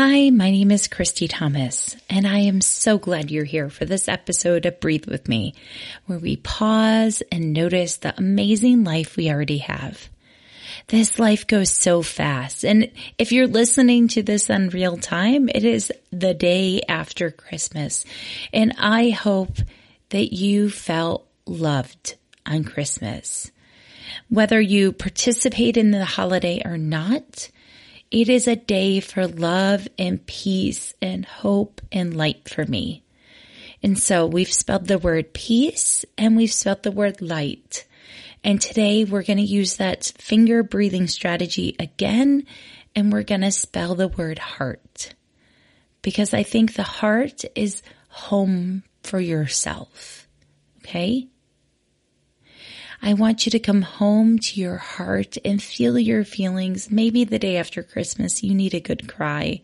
Hi, my name is Christy Thomas, and I am so glad you're here for this episode of Breathe With Me, where we pause and notice the amazing life we already have. This life goes so fast. And if you're listening to this in real time, it is the day after Christmas. And I hope that you felt loved on Christmas. Whether you participate in the holiday or not, it is a day for love and peace and hope and light for me. And so we've spelled the word peace and we've spelled the word light. And today we're going to use that finger breathing strategy again and we're going to spell the word heart. Because I think the heart is home for yourself. Okay? I want you to come home to your heart and feel your feelings. Maybe the day after Christmas, you need a good cry.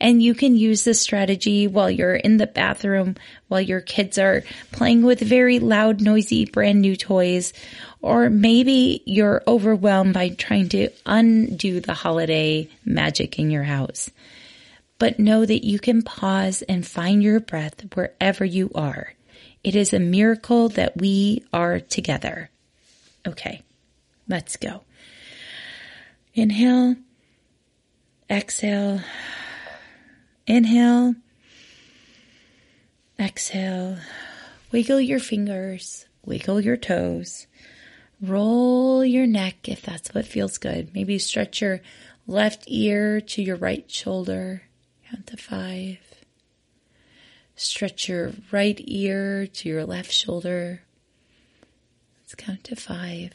And you can use this strategy while you're in the bathroom, while your kids are playing with very loud, noisy, brand new toys. Or maybe you're overwhelmed by trying to undo the holiday magic in your house. But know that you can pause and find your breath wherever you are. It is a miracle that we are together. Okay, let's go. Inhale, exhale, inhale, exhale. Wiggle your fingers, wiggle your toes, roll your neck if that's what feels good. Maybe stretch your left ear to your right shoulder. Count to five. Stretch your right ear to your left shoulder. Let's count to five.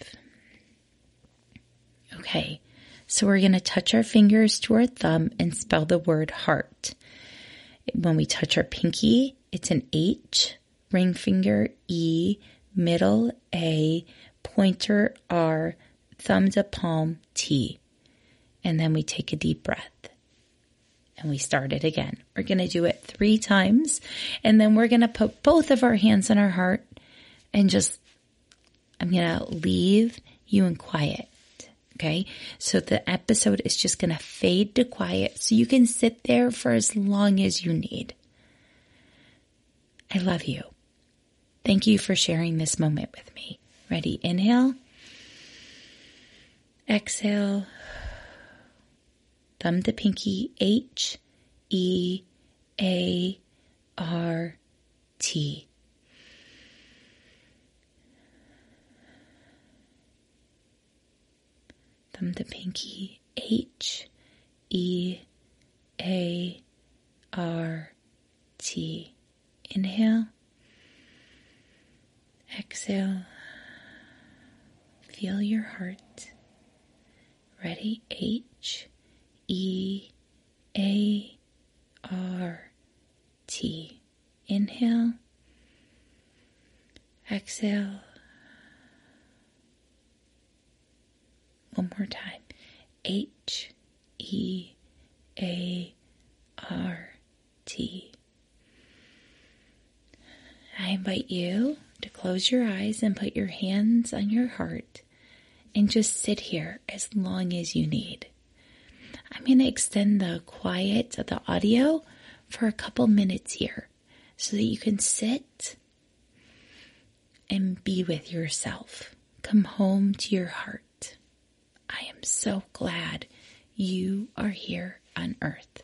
Okay, so we're going to touch our fingers to our thumb and spell the word heart. When we touch our pinky, it's an H, ring finger E, middle A, pointer R, thumb to palm T. And then we take a deep breath and we start it again. We're going to do it three times and then we're going to put both of our hands on our heart and just I'm going to leave you in quiet. Okay. So the episode is just going to fade to quiet so you can sit there for as long as you need. I love you. Thank you for sharing this moment with me. Ready? Inhale. Exhale. Thumb to pinky. H E A R T. thumb to pinky, H E A R T. Inhale, exhale, feel your heart. Ready? H E A R T. Inhale, exhale. One more time. H E A R T. I invite you to close your eyes and put your hands on your heart and just sit here as long as you need. I'm going to extend the quiet of the audio for a couple minutes here so that you can sit and be with yourself. Come home to your heart. I am so glad you are here on earth.